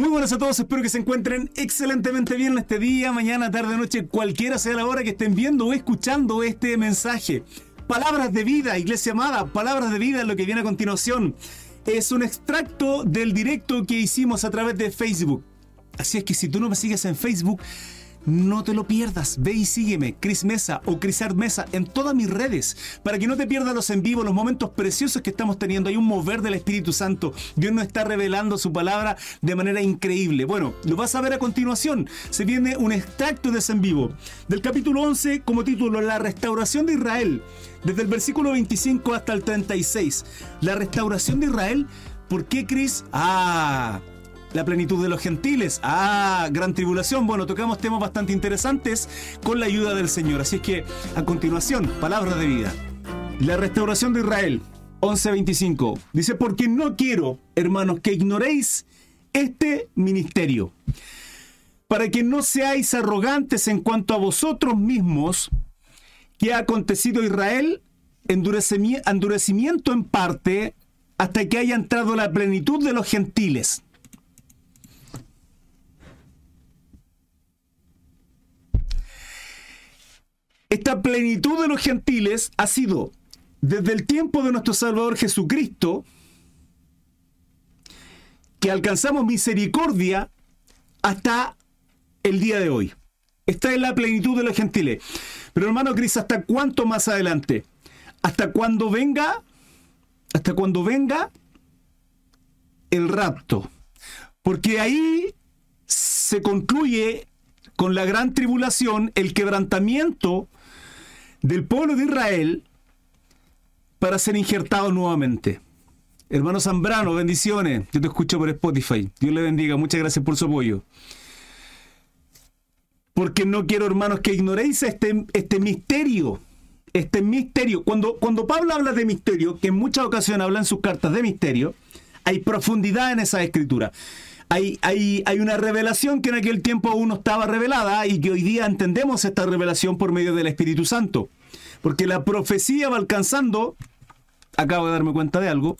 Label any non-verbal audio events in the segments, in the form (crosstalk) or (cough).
Muy buenas a todos, espero que se encuentren excelentemente bien este día, mañana, tarde, noche, cualquiera sea la hora que estén viendo o escuchando este mensaje. Palabras de vida, iglesia amada, palabras de vida es lo que viene a continuación. Es un extracto del directo que hicimos a través de Facebook. Así es que si tú no me sigues en Facebook, no te lo pierdas. Ve y sígueme, Cris Mesa o Crisart Mesa en todas mis redes, para que no te pierdas los en vivo, los momentos preciosos que estamos teniendo. Hay un mover del Espíritu Santo. Dios nos está revelando su palabra de manera increíble. Bueno, lo vas a ver a continuación. Se viene un extracto de ese en vivo. Del capítulo 11, como título, La restauración de Israel. Desde el versículo 25 hasta el 36. La restauración de Israel. ¿Por qué, Cris? Ah, la plenitud de los gentiles. Ah, gran tribulación. Bueno, tocamos temas bastante interesantes con la ayuda del Señor. Así es que, a continuación, palabra de vida. La restauración de Israel, 11.25. Dice, porque no quiero, hermanos, que ignoréis este ministerio, para que no seáis arrogantes en cuanto a vosotros mismos, que ha acontecido a Israel, endurecimiento en parte, hasta que haya entrado la plenitud de los gentiles. Esta plenitud de los gentiles ha sido desde el tiempo de nuestro Salvador Jesucristo, que alcanzamos misericordia hasta el día de hoy. Esta es la plenitud de los gentiles. Pero hermano Cris, ¿hasta cuánto más adelante? ¿Hasta cuando venga? ¿Hasta cuando venga el rapto? Porque ahí se concluye con la gran tribulación el quebrantamiento del pueblo de Israel para ser injertado nuevamente. Hermano Zambrano, bendiciones. Yo te escucho por Spotify. Dios le bendiga. Muchas gracias por su apoyo. Porque no quiero, hermanos, que ignoréis este, este misterio. Este misterio. Cuando, cuando Pablo habla de misterio, que en muchas ocasiones habla en sus cartas de misterio, hay profundidad en esa escritura. Hay, hay, hay, una revelación que en aquel tiempo aún no estaba revelada y que hoy día entendemos esta revelación por medio del Espíritu Santo. Porque la profecía va alcanzando, acabo de darme cuenta de algo,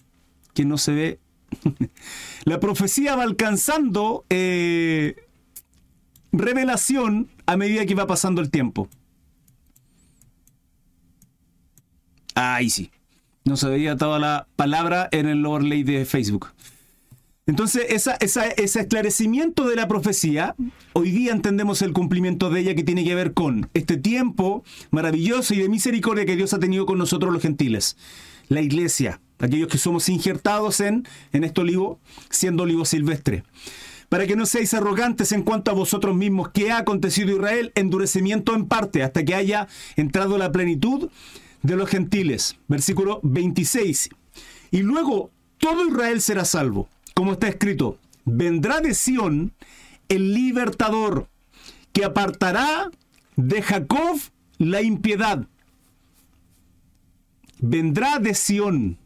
que no se ve, (laughs) la profecía va alcanzando eh, revelación a medida que va pasando el tiempo. Ahí sí. No se veía toda la palabra en el overlay de Facebook. Entonces, ese esclarecimiento de la profecía, hoy día entendemos el cumplimiento de ella que tiene que ver con este tiempo maravilloso y de misericordia que Dios ha tenido con nosotros los gentiles. La iglesia, aquellos que somos injertados en, en este olivo, siendo olivo silvestre. Para que no seáis arrogantes en cuanto a vosotros mismos, que ha acontecido Israel, endurecimiento en parte, hasta que haya entrado la plenitud de los gentiles. Versículo 26. Y luego todo Israel será salvo como está escrito, vendrá de Sión el libertador que apartará de Jacob la impiedad. Vendrá de Sión.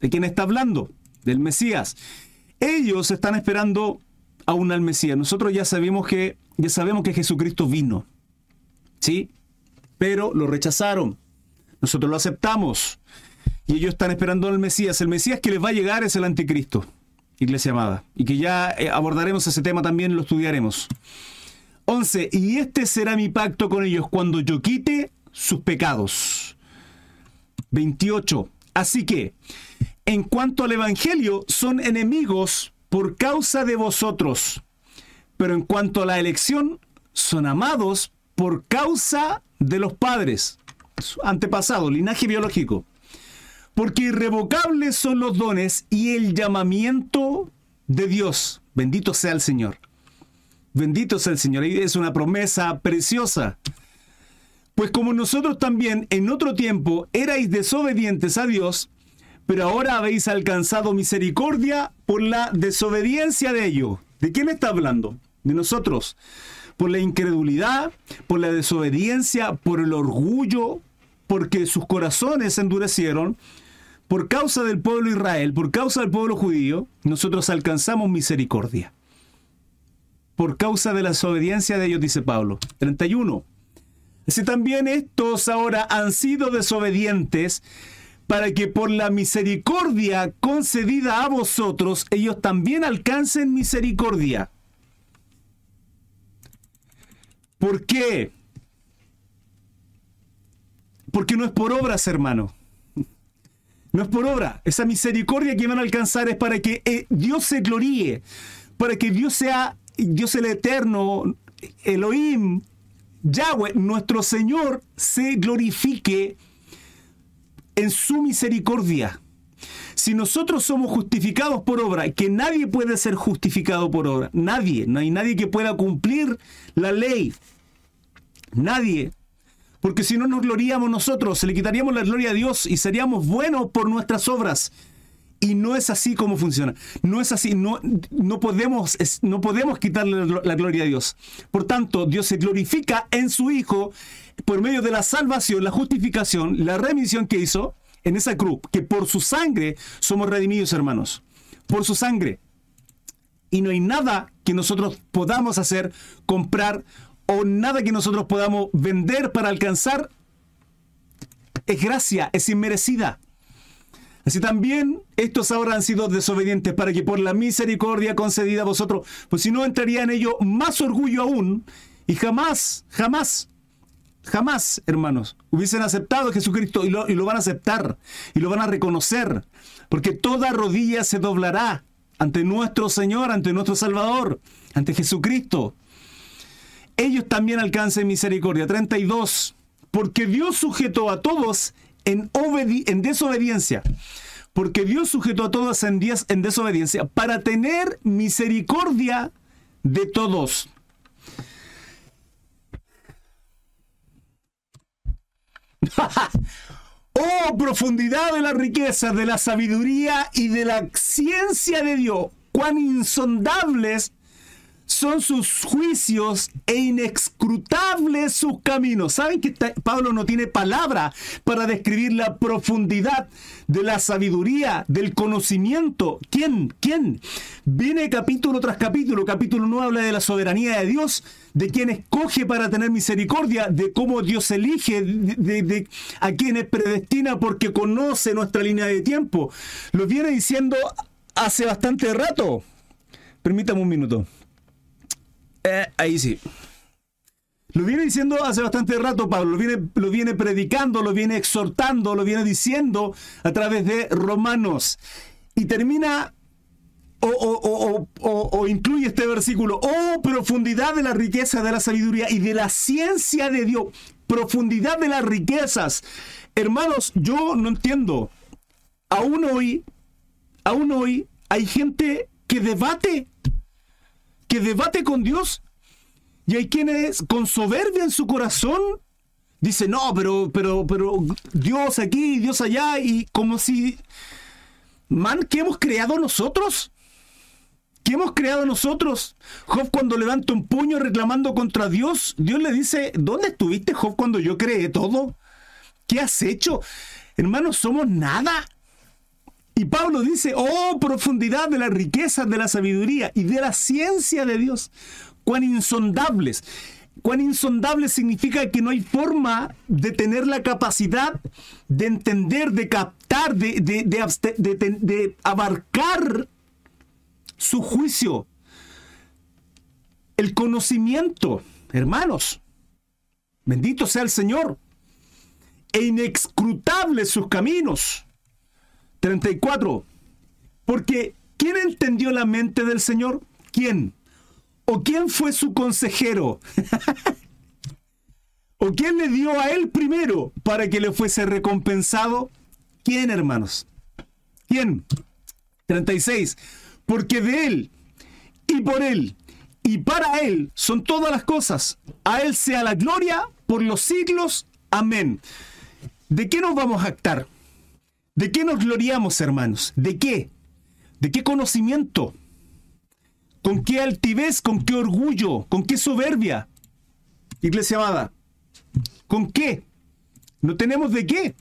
¿De quién está hablando? Del Mesías. Ellos están esperando aún al Mesías. Nosotros ya sabemos que ya sabemos que Jesucristo vino. ¿Sí? Pero lo rechazaron. Nosotros lo aceptamos. Y ellos están esperando al Mesías. El Mesías que les va a llegar es el anticristo iglesia amada, y que ya eh, abordaremos ese tema también, lo estudiaremos. 11. Y este será mi pacto con ellos cuando yo quite sus pecados. 28. Así que, en cuanto al Evangelio, son enemigos por causa de vosotros, pero en cuanto a la elección, son amados por causa de los padres, antepasado, linaje biológico porque irrevocables son los dones y el llamamiento de Dios. Bendito sea el Señor. Bendito sea el Señor. Es una promesa preciosa. Pues como nosotros también en otro tiempo erais desobedientes a Dios, pero ahora habéis alcanzado misericordia por la desobediencia de ellos. ¿De quién está hablando? De nosotros. Por la incredulidad, por la desobediencia, por el orgullo, porque sus corazones se endurecieron por causa del pueblo Israel, por causa del pueblo judío, nosotros alcanzamos misericordia. Por causa de la desobediencia de ellos, dice Pablo. 31. Si también estos ahora han sido desobedientes, para que por la misericordia concedida a vosotros, ellos también alcancen misericordia. ¿Por qué? Porque no es por obras, hermano. No es por obra. Esa misericordia que van a alcanzar es para que eh, Dios se gloríe, para que Dios sea Dios el eterno, Elohim, Yahweh, nuestro Señor, se glorifique en su misericordia. Si nosotros somos justificados por obra, que nadie puede ser justificado por obra, nadie, no hay nadie que pueda cumplir la ley, nadie, porque si no nos gloriamos nosotros, le quitaríamos la gloria a Dios y seríamos buenos por nuestras obras. Y no es así como funciona. No es así. No, no, podemos, no podemos quitarle la gloria a Dios. Por tanto, Dios se glorifica en su Hijo por medio de la salvación, la justificación, la remisión que hizo en esa cruz. Que por su sangre somos redimidos, hermanos. Por su sangre. Y no hay nada que nosotros podamos hacer, comprar o nada que nosotros podamos vender para alcanzar. Es gracia, es inmerecida. Así también estos ahora han sido desobedientes para que por la misericordia concedida a vosotros, pues si no entraría en ello más orgullo aún, y jamás, jamás, jamás, hermanos, hubiesen aceptado a Jesucristo y lo, y lo van a aceptar y lo van a reconocer, porque toda rodilla se doblará ante nuestro Señor, ante nuestro Salvador, ante Jesucristo. Ellos también alcancen misericordia. 32. Porque Dios sujetó a todos en, en desobediencia. Porque Dios sujetó a todos en, en desobediencia para tener misericordia de todos. (laughs) oh, profundidad de la riqueza, de la sabiduría y de la ciencia de Dios. Cuán insondables son sus juicios e inescrutables sus caminos. ¿Saben que Pablo no tiene palabra para describir la profundidad de la sabiduría, del conocimiento? ¿Quién? ¿Quién? Viene capítulo tras capítulo. Capítulo 1 habla de la soberanía de Dios, de quién escoge para tener misericordia, de cómo Dios elige, de, de a quienes predestina porque conoce nuestra línea de tiempo. Lo viene diciendo hace bastante rato. Permítame un minuto. Eh, ahí sí. Lo viene diciendo hace bastante rato Pablo, lo viene, lo viene predicando, lo viene exhortando, lo viene diciendo a través de Romanos. Y termina o, incluye este versículo, oh profundidad de la riqueza de la sabiduría y de la ciencia de Dios, profundidad de las riquezas. Hermanos, yo no entiendo. Aún hoy, aún hoy hay gente que debate que debate con Dios. Y hay quienes con soberbia en su corazón dicen, no, pero, pero, pero Dios aquí, Dios allá, y como si, man, ¿qué hemos creado nosotros? ¿Qué hemos creado nosotros? Job cuando levanta un puño reclamando contra Dios, Dios le dice, ¿dónde estuviste Job cuando yo creé todo? ¿Qué has hecho? Hermanos, somos nada. Y Pablo dice, oh profundidad de la riqueza, de la sabiduría y de la ciencia de Dios, cuán insondables. Cuán insondable significa que no hay forma de tener la capacidad de entender, de captar, de, de abarcar su juicio. El conocimiento, hermanos. Bendito sea el Señor. E inescrutables sus caminos 34. Porque ¿quién entendió la mente del Señor? ¿Quién? ¿O quién fue su consejero? (laughs) ¿O quién le dio a él primero para que le fuese recompensado? ¿Quién, hermanos? ¿Quién? 36. Porque de él y por él y para él son todas las cosas. A él sea la gloria por los siglos. Amén. ¿De qué nos vamos a actar? ¿De qué nos gloriamos, hermanos? ¿De qué? ¿De qué conocimiento? ¿Con qué altivez? ¿Con qué orgullo? ¿Con qué soberbia? Iglesia amada, ¿con qué? No tenemos de qué.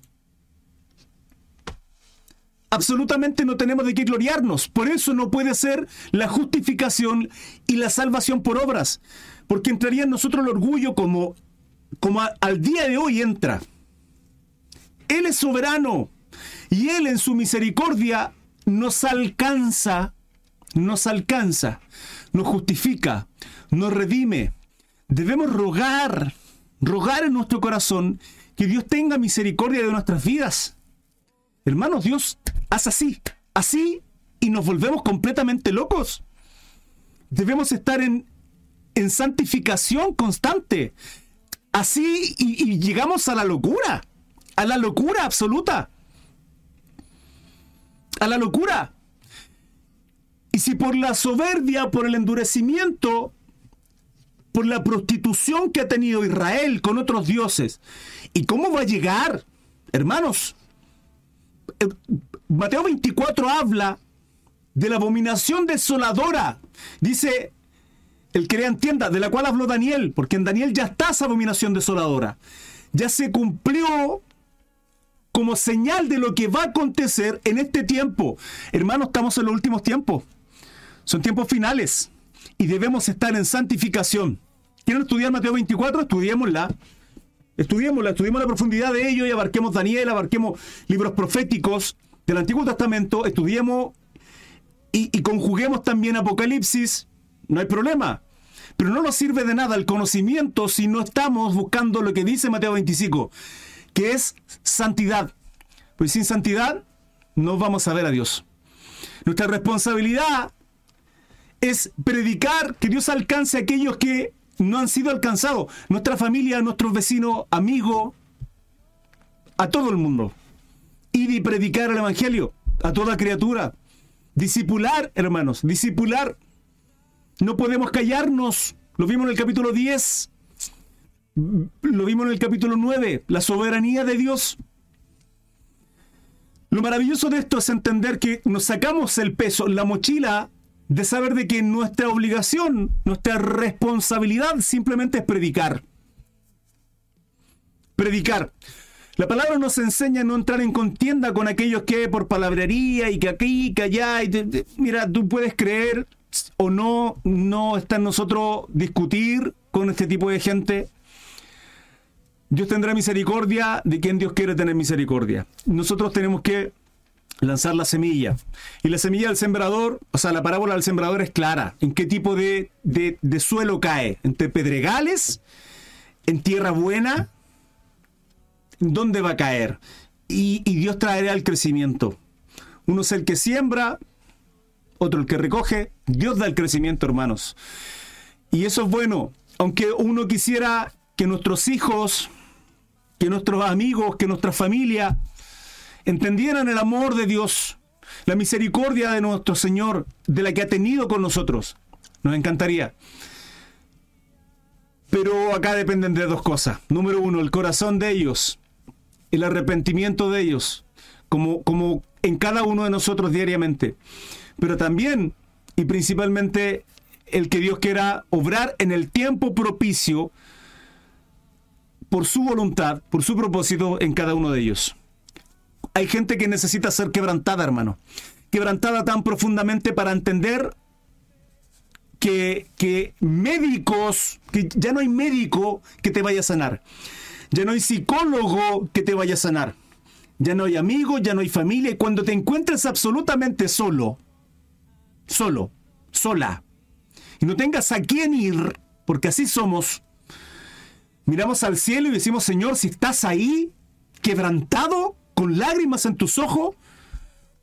Absolutamente no tenemos de qué gloriarnos. Por eso no puede ser la justificación y la salvación por obras. Porque entraría en nosotros el orgullo como, como al día de hoy entra. Él es soberano. Y Él en su misericordia nos alcanza, nos alcanza, nos justifica, nos redime, debemos rogar, rogar en nuestro corazón que Dios tenga misericordia de nuestras vidas. Hermanos, Dios hace así, así y nos volvemos completamente locos. Debemos estar en, en santificación constante. Así y, y llegamos a la locura, a la locura absoluta. A la locura. Y si por la soberbia, por el endurecimiento, por la prostitución que ha tenido Israel con otros dioses, ¿y cómo va a llegar? Hermanos, eh, Mateo 24 habla de la abominación desoladora. Dice, el que le entienda, de la cual habló Daniel, porque en Daniel ya está esa abominación desoladora. Ya se cumplió como señal de lo que va a acontecer en este tiempo. Hermanos, estamos en los últimos tiempos. Son tiempos finales y debemos estar en santificación. ¿Quieren estudiar Mateo 24? Estudiémosla. Estudiémosla, estudiemos la profundidad de ello y abarquemos Daniel, abarquemos libros proféticos del Antiguo Testamento, estudiemos y, y conjuguemos también Apocalipsis, no hay problema. Pero no nos sirve de nada el conocimiento si no estamos buscando lo que dice Mateo 25, que es santidad. Pues sin santidad no vamos a ver a Dios. Nuestra responsabilidad es predicar que Dios alcance a aquellos que no han sido alcanzados. Nuestra familia, nuestros vecinos, amigos, a todo el mundo. Ir y predicar el Evangelio a toda criatura. Discipular, hermanos, discipular. No podemos callarnos. Lo vimos en el capítulo 10. Lo vimos en el capítulo 9. La soberanía de Dios. Lo maravilloso de esto es entender que nos sacamos el peso, la mochila de saber de que nuestra obligación, nuestra responsabilidad simplemente es predicar. Predicar. La palabra nos enseña a no entrar en contienda con aquellos que por palabrería y que aquí, que allá. Y mira, tú puedes creer o no, no está en nosotros discutir con este tipo de gente. Dios tendrá misericordia de quien Dios quiere tener misericordia. Nosotros tenemos que lanzar la semilla. Y la semilla del sembrador, o sea, la parábola del sembrador es clara. ¿En qué tipo de, de, suelo cae? ¿Entre pedregales? ¿En tierra buena? ¿Dónde va a caer? Y, y Dios traerá el crecimiento. Uno es el que siembra, otro el que recoge. Dios da el crecimiento, hermanos. Y eso es bueno. Aunque uno quisiera que nuestros hijos, que nuestros amigos, que nuestra familia entendieran el amor de Dios, la misericordia de nuestro Señor, de la que ha tenido con nosotros. Nos encantaría. Pero acá dependen de dos cosas. Número uno, el corazón de ellos, el arrepentimiento de ellos, como, como en cada uno de nosotros diariamente. Pero también y principalmente el que Dios quiera obrar en el tiempo propicio por su voluntad, por su propósito en cada uno de ellos hay gente que necesita ser quebrantada, hermano. Quebrantada tan profundamente para entender que, que médicos, que ya no hay médico que te vaya a sanar. Ya no hay psicólogo que te vaya a sanar. Ya no hay amigos, ya no hay familia. Y cuando te encuentres absolutamente solo, solo, sola, y no tengas a quién ir, porque así somos, miramos al cielo y decimos, Señor, si estás ahí, quebrantado, con lágrimas en tus ojos,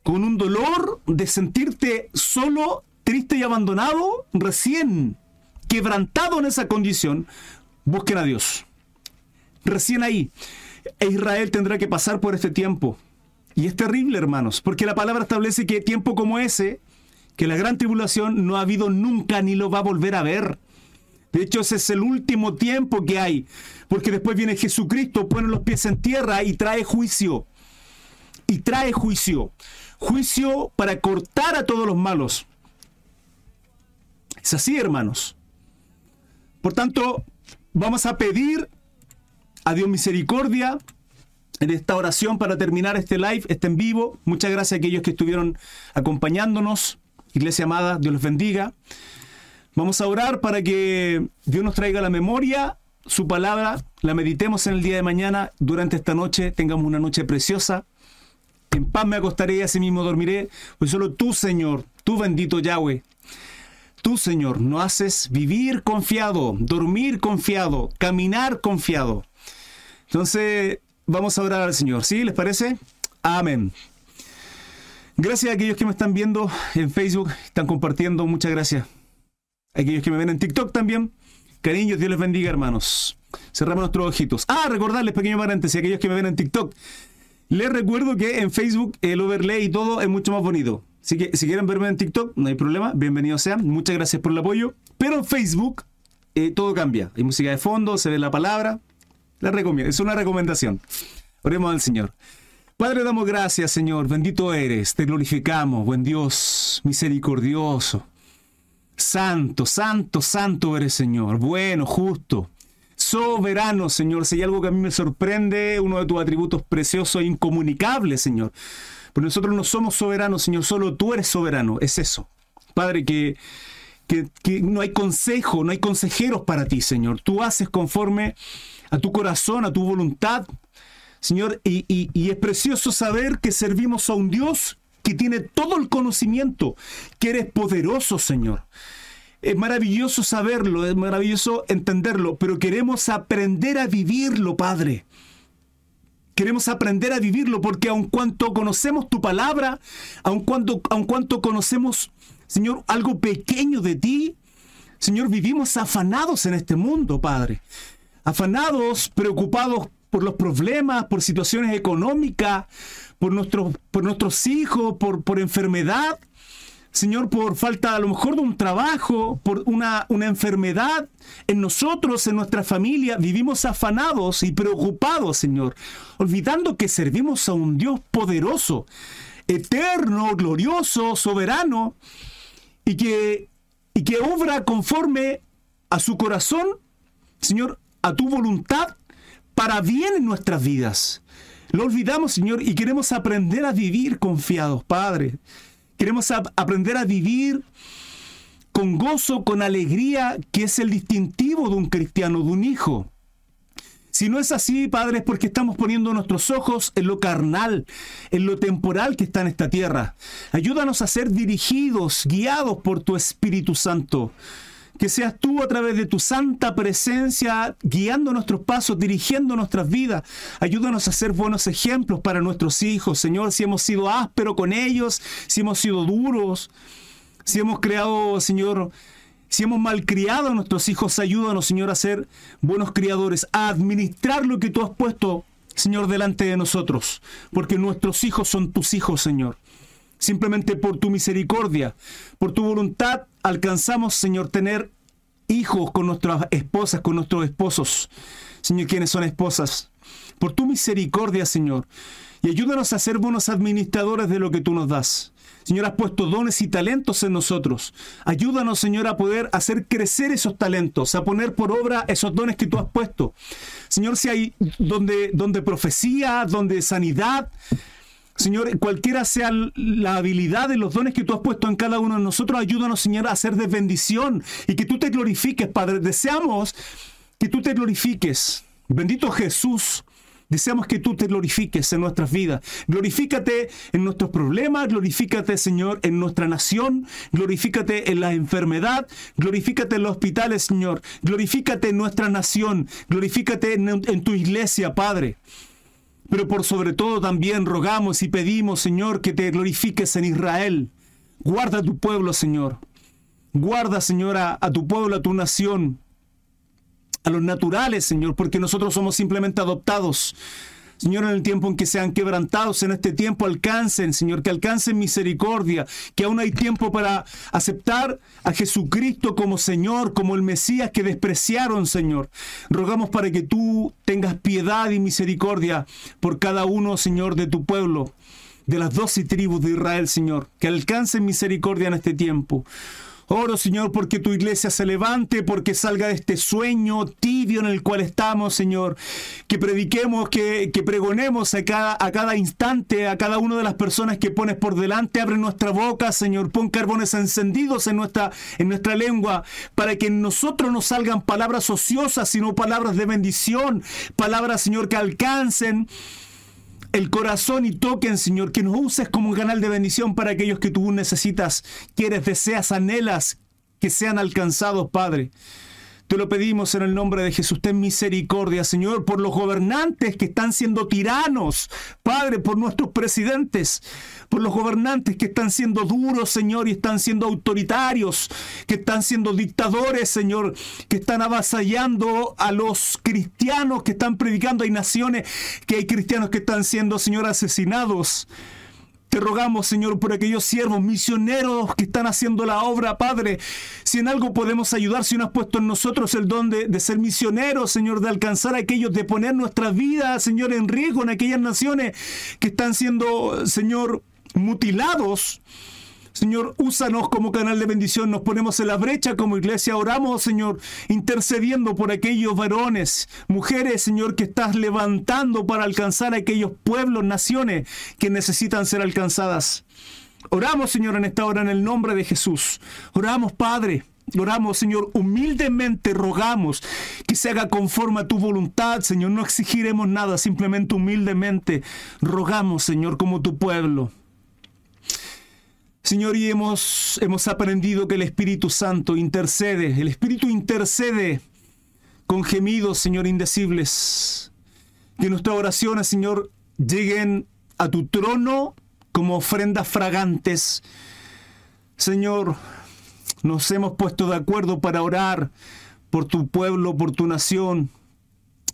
con un dolor de sentirte solo, triste y abandonado, recién quebrantado en esa condición, busquen a Dios. Recién ahí, Israel tendrá que pasar por este tiempo. Y es terrible, hermanos, porque la palabra establece que tiempo como ese, que la gran tribulación no ha habido nunca ni lo va a volver a ver. De hecho, ese es el último tiempo que hay, porque después viene Jesucristo, pone los pies en tierra y trae juicio y trae juicio. Juicio para cortar a todos los malos. Es así, hermanos. Por tanto, vamos a pedir a Dios misericordia en esta oración para terminar este live, este en vivo. Muchas gracias a aquellos que estuvieron acompañándonos. Iglesia amada, Dios los bendiga. Vamos a orar para que Dios nos traiga la memoria, su palabra, la meditemos en el día de mañana, durante esta noche, tengamos una noche preciosa. En paz me acostaré y así mismo dormiré, pues solo tú, Señor, tú bendito Yahweh, tú, Señor, nos haces vivir confiado, dormir confiado, caminar confiado. Entonces, vamos a orar al Señor. ¿Sí? ¿Les parece? Amén. Gracias a aquellos que me están viendo en Facebook, están compartiendo, muchas gracias. Aquellos que me ven en TikTok también. Cariños, Dios les bendiga, hermanos. Cerramos nuestros ojitos. Ah, recordarles, pequeño paréntesis, aquellos que me ven en TikTok. Les recuerdo que en Facebook el overlay y todo es mucho más bonito. Así que si quieren verme en TikTok, no hay problema, bienvenidos sean. Muchas gracias por el apoyo. Pero en Facebook eh, todo cambia. Hay música de fondo, se ve la palabra. La recomiendo, es una recomendación. Oremos al Señor. Padre, damos gracias, Señor. Bendito eres, te glorificamos, buen Dios, misericordioso. Santo, santo, santo eres, Señor. Bueno, justo. Soberano, Señor. Si hay algo que a mí me sorprende, uno de tus atributos preciosos e incomunicables, Señor. Pero nosotros no somos soberanos, Señor. Solo tú eres soberano. Es eso. Padre, que, que, no hay consejo, no hay consejeros para ti, Señor. Tú haces conforme a tu corazón, a tu voluntad. Señor, y, y, es precioso saber que servimos a un Dios que tiene todo el conocimiento, que eres poderoso, Señor. Es maravilloso saberlo, es maravilloso entenderlo, pero queremos aprender a vivirlo, Padre. Queremos aprender a vivirlo porque aun cuanto conocemos tu palabra, aun cuanto, aun cuanto conocemos, Señor, algo pequeño de ti, Señor, vivimos afanados en este mundo, Padre afanados, preocupados por los problemas, por situaciones económicas, por nuestros, por nuestros hijos, por, por enfermedad. Señor, por falta a lo mejor de un trabajo, por una, una enfermedad en nosotros, en nuestra familia, vivimos afanados y preocupados, Señor, olvidando que servimos a un Dios poderoso, eterno, glorioso, soberano, y que, y que obra conforme a su corazón, Señor, a tu voluntad para bien en nuestras vidas. Lo olvidamos, Señor, y queremos aprender a vivir confiados, Padre. Queremos aprender a vivir con gozo, con alegría, que es el distintivo de un cristiano, de un hijo. Si no es así, Padre, es porque estamos poniendo nuestros ojos en lo carnal, en lo temporal que está en esta tierra. Ayúdanos a ser dirigidos, guiados por tu Espíritu Santo que seas tú a través de tu santa presencia guiando nuestros pasos, dirigiendo nuestras vidas. Ayúdanos a ser buenos ejemplos para nuestros hijos, Señor, si hemos sido ásperos con ellos, si hemos sido duros, si hemos creado, Señor, si hemos malcriado a nuestros hijos, ayúdanos, Señor, a ser buenos criadores, a administrar lo que tú has puesto, Señor, delante de nosotros, porque nuestros hijos son tus hijos, Señor. Simplemente por tu misericordia, por tu voluntad, alcanzamos, Señor, tener hijos con nuestras esposas, con nuestros esposos. Señor, quienes son esposas. Por tu misericordia, Señor. Y ayúdanos a ser buenos administradores de lo que tú nos das. Señor, has puesto dones y talentos en nosotros. Ayúdanos, Señor, a poder hacer crecer esos talentos, a poner por obra esos dones que tú has puesto. Señor, si hay donde, donde profecía, donde sanidad, Señor, cualquiera sea la habilidad de los dones que tú has puesto en cada uno de nosotros, ayúdanos, Señor, a ser de bendición y que tú te glorifiques, Padre. Deseamos que tú te glorifiques. Bendito Jesús. Deseamos que tú te glorifiques en nuestras vidas. Glorifícate en nuestros problemas, glorifícate, Señor, en nuestra nación, glorifícate en la enfermedad, glorifícate en los hospitales, Señor, glorifícate en nuestra nación, glorifícate en, en tu iglesia, Padre. Pero por sobre todo también rogamos y pedimos, Señor, que te glorifiques en Israel. Guarda a tu pueblo, Señor. Guarda, Señor, a, tu pueblo, a tu nación, a los naturales, Señor, porque nosotros somos simplemente adoptados. Señor, en el tiempo en que sean quebrantados, en este tiempo alcancen, Señor, que alcancen misericordia, que aún hay tiempo para aceptar a Jesucristo como Señor, como el Mesías que despreciaron, Señor. Rogamos para que tú tengas piedad y misericordia por cada uno, Señor, de tu pueblo, de las doce tribus de Israel, Señor, que alcancen misericordia en este tiempo. Oro, Señor, porque tu iglesia se levante, porque salga de este sueño tibio en el cual estamos, Señor. Que prediquemos, que, pregonemos a cada, a cada instante, a cada una de las personas que pones por delante. Abre nuestra boca, Señor. Pon carbones encendidos en nuestra, en nuestra lengua, para que en nosotros no salgan palabras ociosas, sino palabras de bendición. Palabras, Señor, que alcancen el corazón y toquen, Señor, que nos uses como un canal de bendición para aquellos que tú necesitas, quieres, deseas, anhelas que sean alcanzados, Padre. Te lo pedimos en el nombre de Jesús. Ten misericordia, Señor, por los gobernantes que están siendo tiranos. Padre, por nuestros presidentes, por los gobernantes que están siendo duros, Señor, y están siendo autoritarios, que están siendo dictadores, Señor, que están avasallando a los cristianos que están predicando. Hay naciones que hay cristianos que están siendo, Señor, asesinados. Te rogamos, Señor, por aquellos siervos misioneros que están haciendo la obra, Padre. Si en algo podemos ayudar, si no has puesto en nosotros el don de, ser misioneros, Señor, de alcanzar a aquellos, de poner nuestra vida, Señor, en riesgo en aquellas naciones que están siendo, Señor, mutilados. Señor, úsanos como canal de bendición, nos ponemos en la brecha como iglesia, oramos, Señor, intercediendo por aquellos varones, mujeres, Señor, que estás levantando para alcanzar a aquellos pueblos, naciones que necesitan ser alcanzadas. Oramos, Señor, en esta hora en el nombre de Jesús. Oramos, Padre. Oramos, Señor, humildemente rogamos que se haga conforme a tu voluntad, Señor. No exigiremos nada, simplemente humildemente rogamos, Señor, como tu pueblo. Señor, y hemos, hemos aprendido que el Espíritu Santo intercede, el Espíritu intercede con gemidos, Señor, indecibles. Que nuestras oraciones, Señor, lleguen a tu trono como ofrendas fragantes. Señor, nos hemos puesto de acuerdo para orar por tu pueblo, por tu nación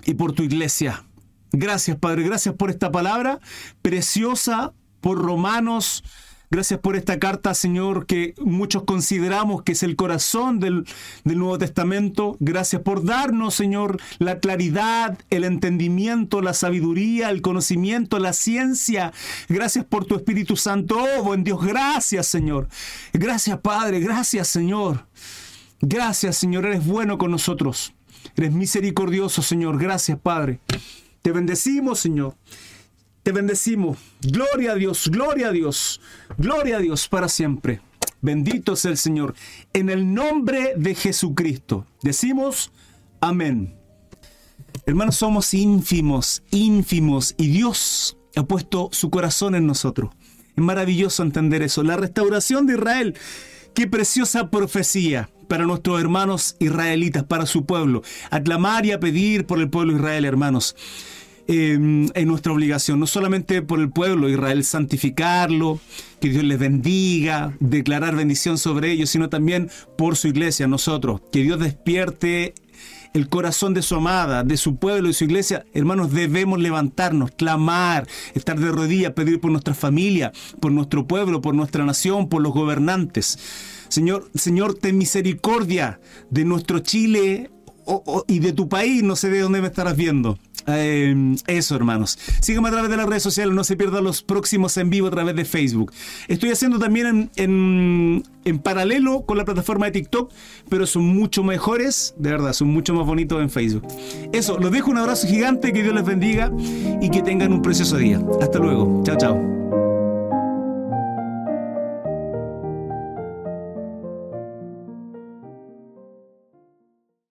y por tu iglesia. Gracias, Padre, gracias por esta palabra preciosa por Romanos Gracias por esta carta, Señor, que muchos consideramos que es el corazón del, Nuevo Testamento. Gracias por darnos, Señor, la claridad, el entendimiento, la sabiduría, el conocimiento, la ciencia. Gracias por tu Espíritu Santo. Oh, buen Dios, gracias, Señor. Gracias, Padre. Gracias, Señor. Gracias, Señor. Eres bueno con nosotros. Eres misericordioso, Señor. Gracias, Padre. Te bendecimos, Señor. Te bendecimos. Gloria a Dios, gloria a Dios, gloria a Dios para siempre. Bendito sea el Señor. En el nombre de Jesucristo. Decimos amén. Hermanos, somos ínfimos, ínfimos, y Dios ha puesto su corazón en nosotros. Es maravilloso entender eso. La restauración de Israel. Qué preciosa profecía para nuestros hermanos israelitas, para su pueblo. Aclamar y a pedir por el pueblo de Israel, hermanos. Em, en nuestra obligación, no solamente por el pueblo de Israel, santificarlo, que Dios les bendiga, declarar bendición sobre ellos, sino también por su iglesia, nosotros, que Dios despierte el corazón de su amada, de su pueblo y su iglesia, hermanos, debemos levantarnos, clamar, estar de rodillas, pedir por nuestra familia, por nuestro pueblo, por nuestra nación, por los gobernantes. Señor, Señor, ten misericordia de nuestro Chile y de tu país, no sé de dónde me estarás viendo. Em, eso, hermanos. Sígueme a través de las redes sociales, no se pierdan los próximos en vivo a través de Facebook. Estoy haciendo también en, en, paralelo con la plataforma de TikTok, pero son mucho mejores, de verdad, son mucho más bonitos en Facebook. Eso, los dejo un abrazo gigante, que Dios les bendiga y que tengan un precioso día. Hasta luego. Chao, chao.